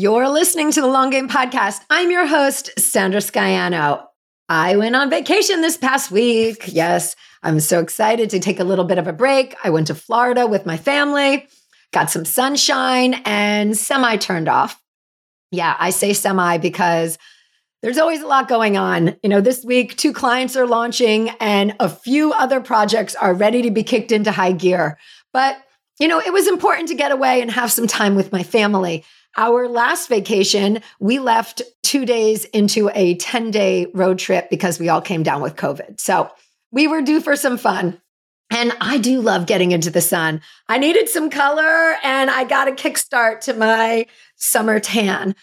You're listening to the Long Game Podcast. I'm your host, Sandra Scaiano. I went on vacation this past week. Yes, I'm so excited to take a little bit of a break. I went to Florida with my family, got some sunshine, and semi turned off. Yeah, I say semi because there's always a lot going on. You know, this week, two clients are launching and a few other projects are ready to be kicked into high gear. But, you know, it was important to get away and have some time with my family. Our last vacation, we left two days into a 10 day road trip because we all came down with COVID. So we were due for some fun. And I do love getting into the sun. I needed some color and I got a kickstart to my summer tan.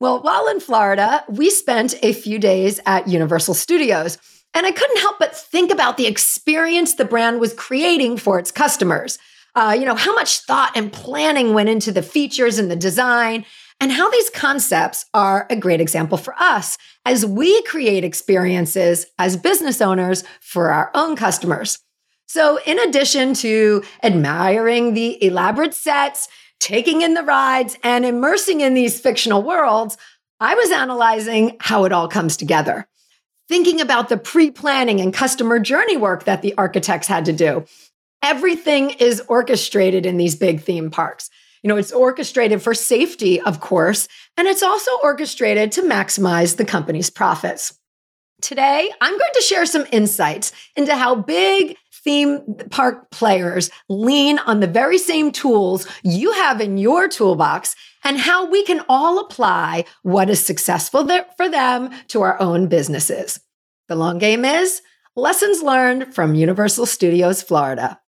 Well, while in Florida, we spent a few days at Universal Studios, and I couldn't help but think about the experience the brand was creating for its customers. Uh, you know, how much thought and planning went into the features and the design, and how these concepts are a great example for us as we create experiences as business owners for our own customers. So, in addition to admiring the elaborate sets, taking in the rides and immersing in these fictional worlds, I was analyzing how it all comes together, thinking about the pre planning and customer journey work that the architects had to do. Everything is orchestrated in these big theme parks. You know, it's orchestrated for safety, of course, and it's also orchestrated to maximize the company's profits. Today, I'm going to share some insights into how big theme park players lean on the very same tools you have in your toolbox and how we can all apply what is successful for them to our own businesses. The long game is lessons learned from Universal Studios Florida.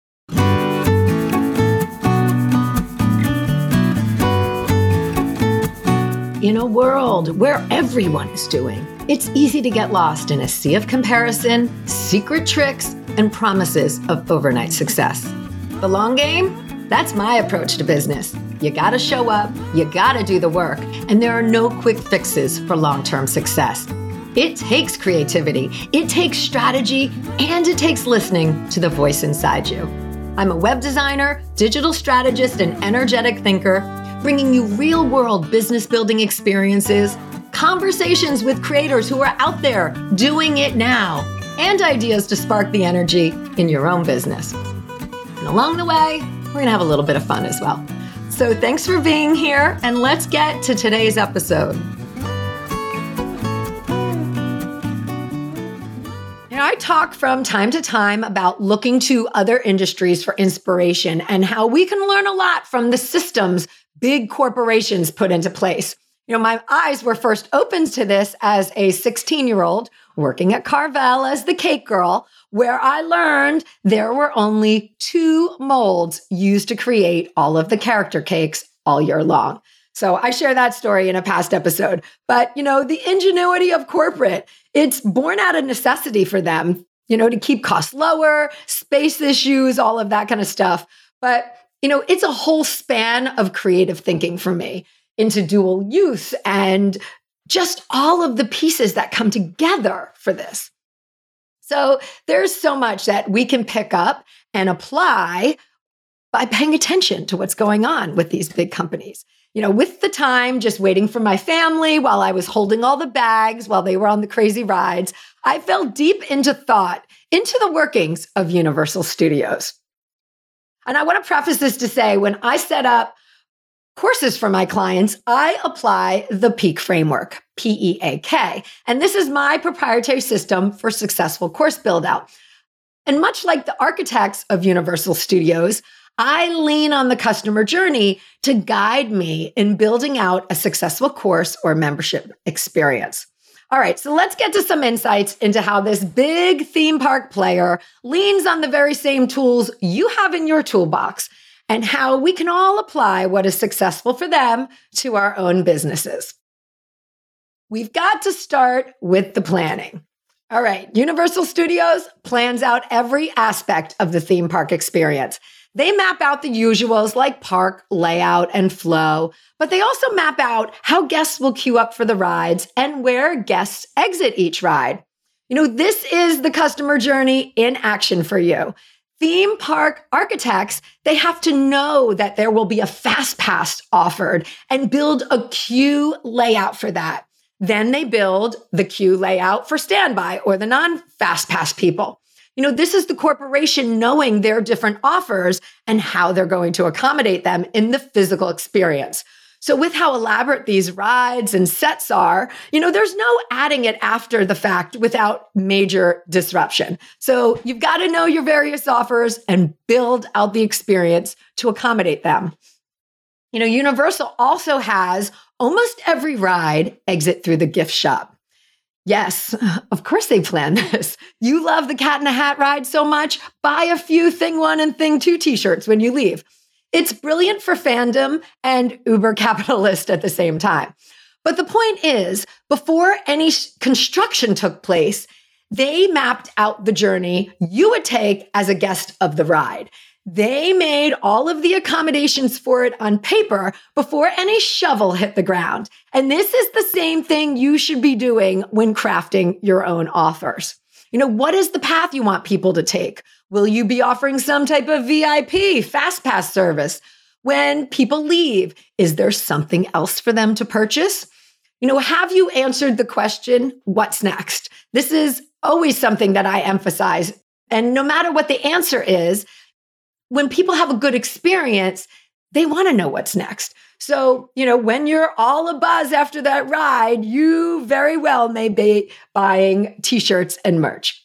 In a world where everyone is doing, it's easy to get lost in a sea of comparison, secret tricks, and promises of overnight success. The long game? That's my approach to business. You gotta show up, you gotta do the work, and there are no quick fixes for long term success. It takes creativity, it takes strategy, and it takes listening to the voice inside you. I'm a web designer, digital strategist, and energetic thinker, bringing you real world business building experiences, conversations with creators who are out there doing it now and ideas to spark the energy in your own business. And along the way, we're going to have a little bit of fun as well. So thanks for being here, and let's get to today's episode. You know, I talk from time to time about looking to other industries for inspiration and how we can learn a lot from the systems big corporations put into place. You know, my eyes were first opened to this as a 16 year old working at Carvel as the cake girl, where I learned there were only two molds used to create all of the character cakes all year long. So I share that story in a past episode. But, you know, the ingenuity of corporate, it's born out of necessity for them, you know, to keep costs lower, space issues, all of that kind of stuff. But, you know, it's a whole span of creative thinking for me into dual use and just all of the pieces that come together for this. So there's so much that we can pick up and apply by paying attention to what's going on with these big companies. You know, with the time just waiting for my family while I was holding all the bags while they were on the crazy rides, I fell deep into thought into the workings of Universal Studios. And I want to preface this to say when I set up courses for my clients, I apply the PEAK framework, P E A K. And this is my proprietary system for successful course build out. And much like the architects of Universal Studios, I lean on the customer journey to guide me in building out a successful course or membership experience. All right, so let's get to some insights into how this big theme park player leans on the very same tools you have in your toolbox and how we can all apply what is successful for them to our own businesses. We've got to start with the planning. All right, Universal Studios plans out every aspect of the theme park experience. They map out the usuals like park layout and flow, but they also map out how guests will queue up for the rides and where guests exit each ride. You know, this is the customer journey in action for you. theme park architects, they have to know that there will be a fast pass offered and build a queue layout for that. Then they build the queue layout for standby or the non fast pass people. You know, this is the corporation knowing their different offers and how they're going to accommodate them in the physical experience. So, with how elaborate these rides and sets are, you know, there's no adding it after the fact without major disruption. So, you've got to know your various offers and build out the experience to accommodate them. You know, Universal also has almost every ride exit through the gift shop. Yes, of course they plan this. You love the cat in the hat ride so much, buy a few thing one and thing two t shirts when you leave. It's brilliant for fandom and uber capitalist at the same time. But the point is, before any construction took place, they mapped out the journey you would take as a guest of the ride. They made all of the accommodations for it on paper before any shovel hit the ground. And this is the same thing you should be doing when crafting your own offers. You know, what is the path you want people to take? Will you be offering some type of VIP fast pass service? When people leave, is there something else for them to purchase? You know, have you answered the question, what's next? This is always something that I emphasize. And no matter what the answer is, when people have a good experience, they want to know what's next. So, you know, when you're all a buzz after that ride, you very well may be buying t shirts and merch.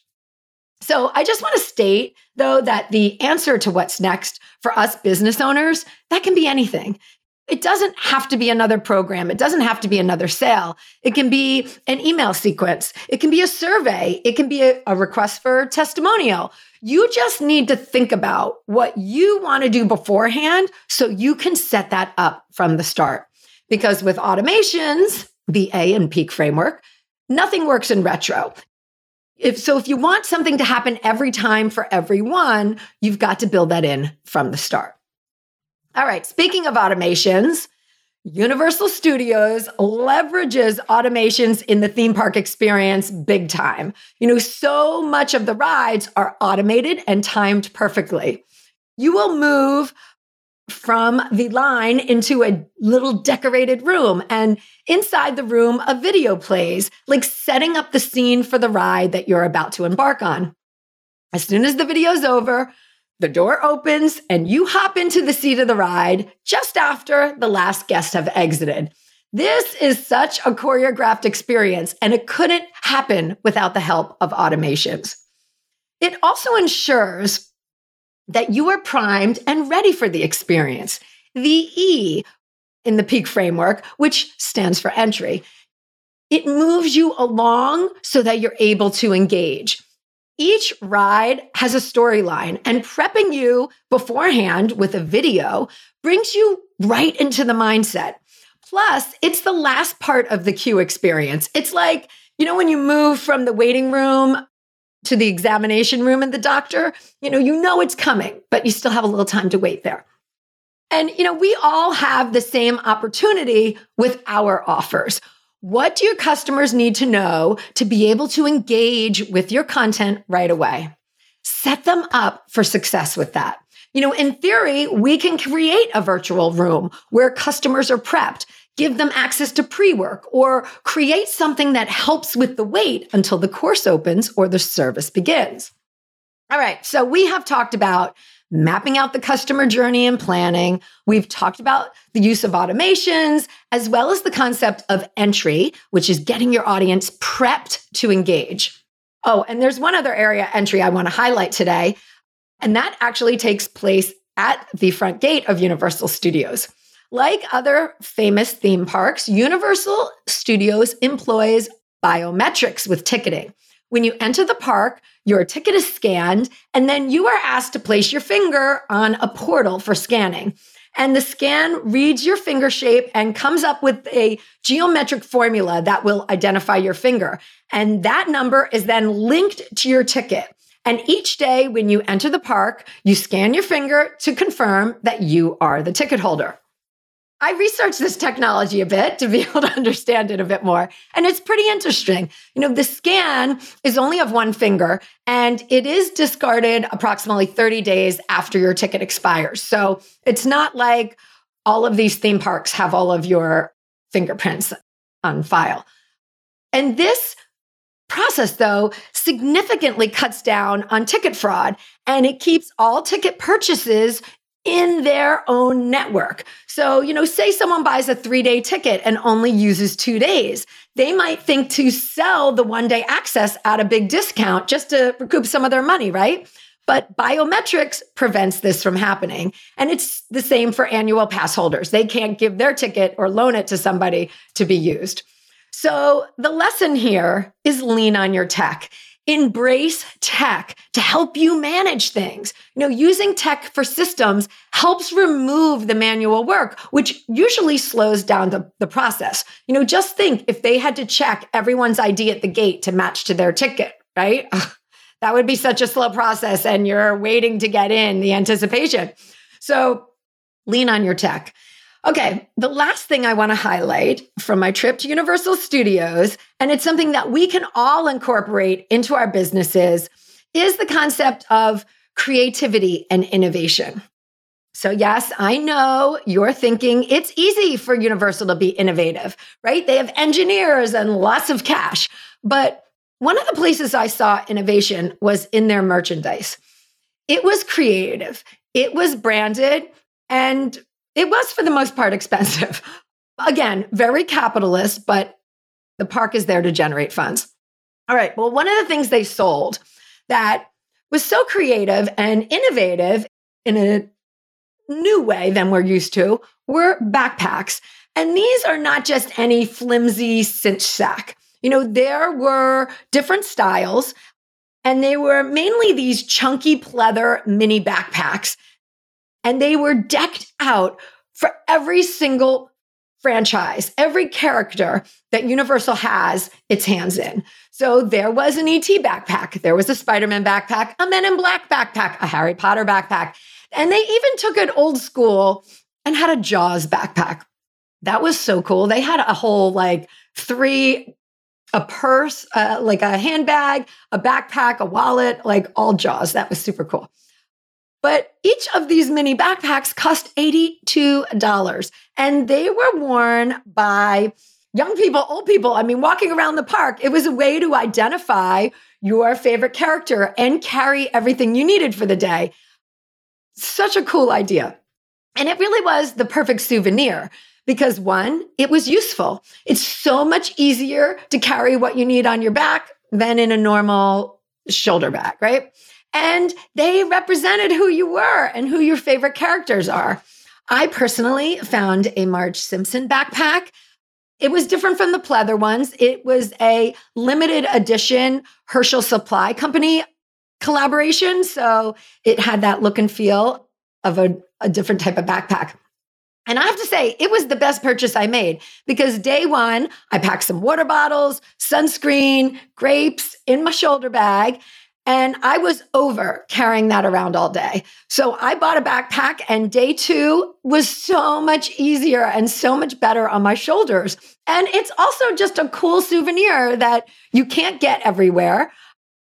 So, I just want to state, though, that the answer to what's next for us business owners, that can be anything. It doesn't have to be another program. It doesn't have to be another sale. It can be an email sequence. It can be a survey. It can be a, a request for testimonial. You just need to think about what you want to do beforehand so you can set that up from the start. Because with automations, the A and peak framework, nothing works in retro. If so, if you want something to happen every time for everyone, you've got to build that in from the start. All right, speaking of automations, Universal Studios leverages automations in the theme park experience big time. You know, so much of the rides are automated and timed perfectly. You will move from the line into a little decorated room, and inside the room, a video plays, like setting up the scene for the ride that you're about to embark on. As soon as the video's over, the door opens and you hop into the seat of the ride just after the last guests have exited. This is such a choreographed experience, and it couldn't happen without the help of automations. It also ensures that you are primed and ready for the experience. The E in the peak framework, which stands for entry, it moves you along so that you're able to engage. Each ride has a storyline, and prepping you beforehand with a video brings you right into the mindset. Plus, it's the last part of the queue experience. It's like, you know, when you move from the waiting room to the examination room and the doctor, you know, you know it's coming, but you still have a little time to wait there. And, you know, we all have the same opportunity with our offers. What do your customers need to know to be able to engage with your content right away? Set them up for success with that. You know, in theory, we can create a virtual room where customers are prepped, give them access to pre work, or create something that helps with the wait until the course opens or the service begins. All right, so we have talked about mapping out the customer journey and planning. We've talked about the use of automations, as well as the concept of entry, which is getting your audience prepped to engage. Oh, and there's one other area entry I want to highlight today, and that actually takes place at the front gate of Universal Studios. Like other famous theme parks, Universal Studios employs biometrics with ticketing. When you enter the park, your ticket is scanned, and then you are asked to place your finger on a portal for scanning. And the scan reads your finger shape and comes up with a geometric formula that will identify your finger. And that number is then linked to your ticket. And each day when you enter the park, you scan your finger to confirm that you are the ticket holder. I researched this technology a bit to be able to understand it a bit more. And it's pretty interesting. You know, the scan is only of one finger and it is discarded approximately 30 days after your ticket expires. So it's not like all of these theme parks have all of your fingerprints on file. And this process, though, significantly cuts down on ticket fraud and it keeps all ticket purchases in their own network. So, you know, say someone buys a three day ticket and only uses two days. They might think to sell the one day access at a big discount just to recoup some of their money, right? But biometrics prevents this from happening. And it's the same for annual pass holders. They can't give their ticket or loan it to somebody to be used. So the lesson here is lean on your tech. Embrace tech to help you manage things. You know, using tech for systems helps remove the manual work, which usually slows down the, the process. You know, just think if they had to check everyone's ID at the gate to match to their ticket, right? that would be such a slow process and you're waiting to get in the anticipation. So lean on your tech. Okay, the last thing I want to highlight from my trip to Universal Studios, and it's something that we can all incorporate into our businesses, is the concept of creativity and innovation. So, yes, I know you're thinking it's easy for Universal to be innovative, right? They have engineers and lots of cash. But one of the places I saw innovation was in their merchandise. It was creative, it was branded, and it was, for the most part, expensive. Again, very capitalist, but the park is there to generate funds. All right. Well, one of the things they sold that was so creative and innovative in a new way than we're used to were backpacks. And these are not just any flimsy cinch sack. You know, there were different styles, and they were mainly these chunky pleather mini backpacks and they were decked out for every single franchise, every character that Universal has its hands in. So there was an ET backpack, there was a Spider Man backpack, a Men in Black backpack, a Harry Potter backpack. And they even took it old school and had a Jaws backpack. That was so cool. They had a whole like three a purse, uh, like a handbag, a backpack, a wallet, like all Jaws. That was super cool. But each of these mini backpacks cost $82 and they were worn by young people, old people. I mean, walking around the park, it was a way to identify your favorite character and carry everything you needed for the day. Such a cool idea. And it really was the perfect souvenir because one, it was useful. It's so much easier to carry what you need on your back than in a normal shoulder bag, right? And they represented who you were and who your favorite characters are. I personally found a Marge Simpson backpack. It was different from the pleather ones. It was a limited edition Herschel Supply Company collaboration. So it had that look and feel of a, a different type of backpack. And I have to say, it was the best purchase I made because day one, I packed some water bottles, sunscreen, grapes in my shoulder bag. And I was over carrying that around all day. So I bought a backpack, and day two was so much easier and so much better on my shoulders. And it's also just a cool souvenir that you can't get everywhere.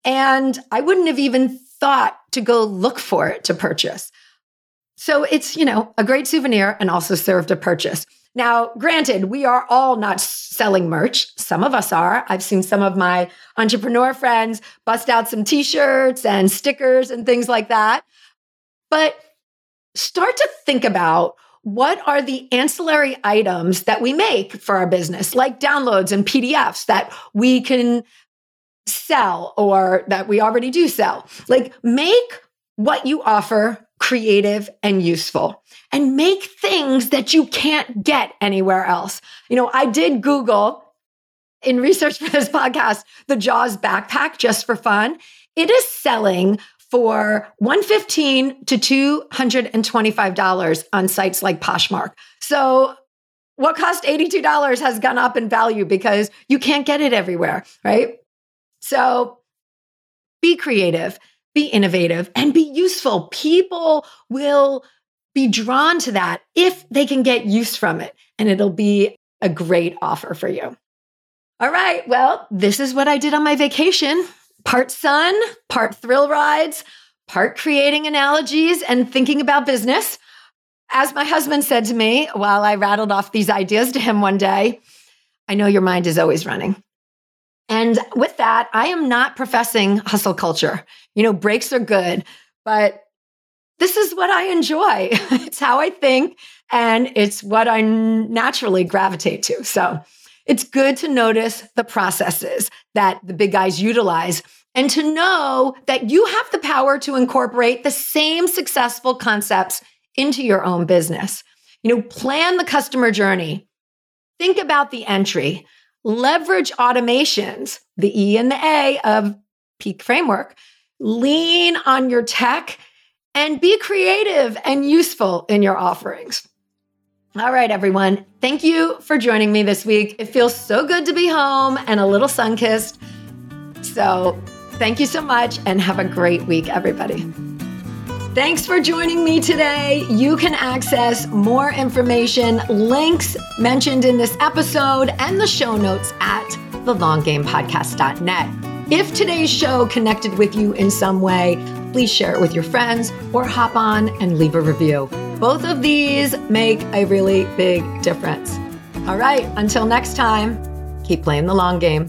And I wouldn't have even thought to go look for it to purchase. So it's, you know, a great souvenir and also served a purchase. Now, granted, we are all not selling merch. Some of us are. I've seen some of my entrepreneur friends bust out some t shirts and stickers and things like that. But start to think about what are the ancillary items that we make for our business, like downloads and PDFs that we can sell or that we already do sell. Like, make what you offer creative and useful and make things that you can't get anywhere else. You know, I did Google in research for this podcast the Jaws backpack just for fun. It is selling for 115 to $225 on sites like Poshmark. So what cost $82 has gone up in value because you can't get it everywhere, right? So be creative, be innovative, and be useful. People will be drawn to that if they can get use from it. And it'll be a great offer for you. All right. Well, this is what I did on my vacation part sun, part thrill rides, part creating analogies and thinking about business. As my husband said to me while I rattled off these ideas to him one day, I know your mind is always running. And with that, I am not professing hustle culture. You know, breaks are good, but this is what I enjoy. it's how I think and it's what I naturally gravitate to. So it's good to notice the processes that the big guys utilize and to know that you have the power to incorporate the same successful concepts into your own business. You know, plan the customer journey. Think about the entry. Leverage automations, the E and the A of Peak Framework. Lean on your tech and be creative and useful in your offerings. All right, everyone. Thank you for joining me this week. It feels so good to be home and a little sun kissed. So, thank you so much and have a great week, everybody. Thanks for joining me today. You can access more information, links mentioned in this episode, and the show notes at thelonggamepodcast.net. If today's show connected with you in some way, please share it with your friends or hop on and leave a review. Both of these make a really big difference. All right, until next time, keep playing the long game.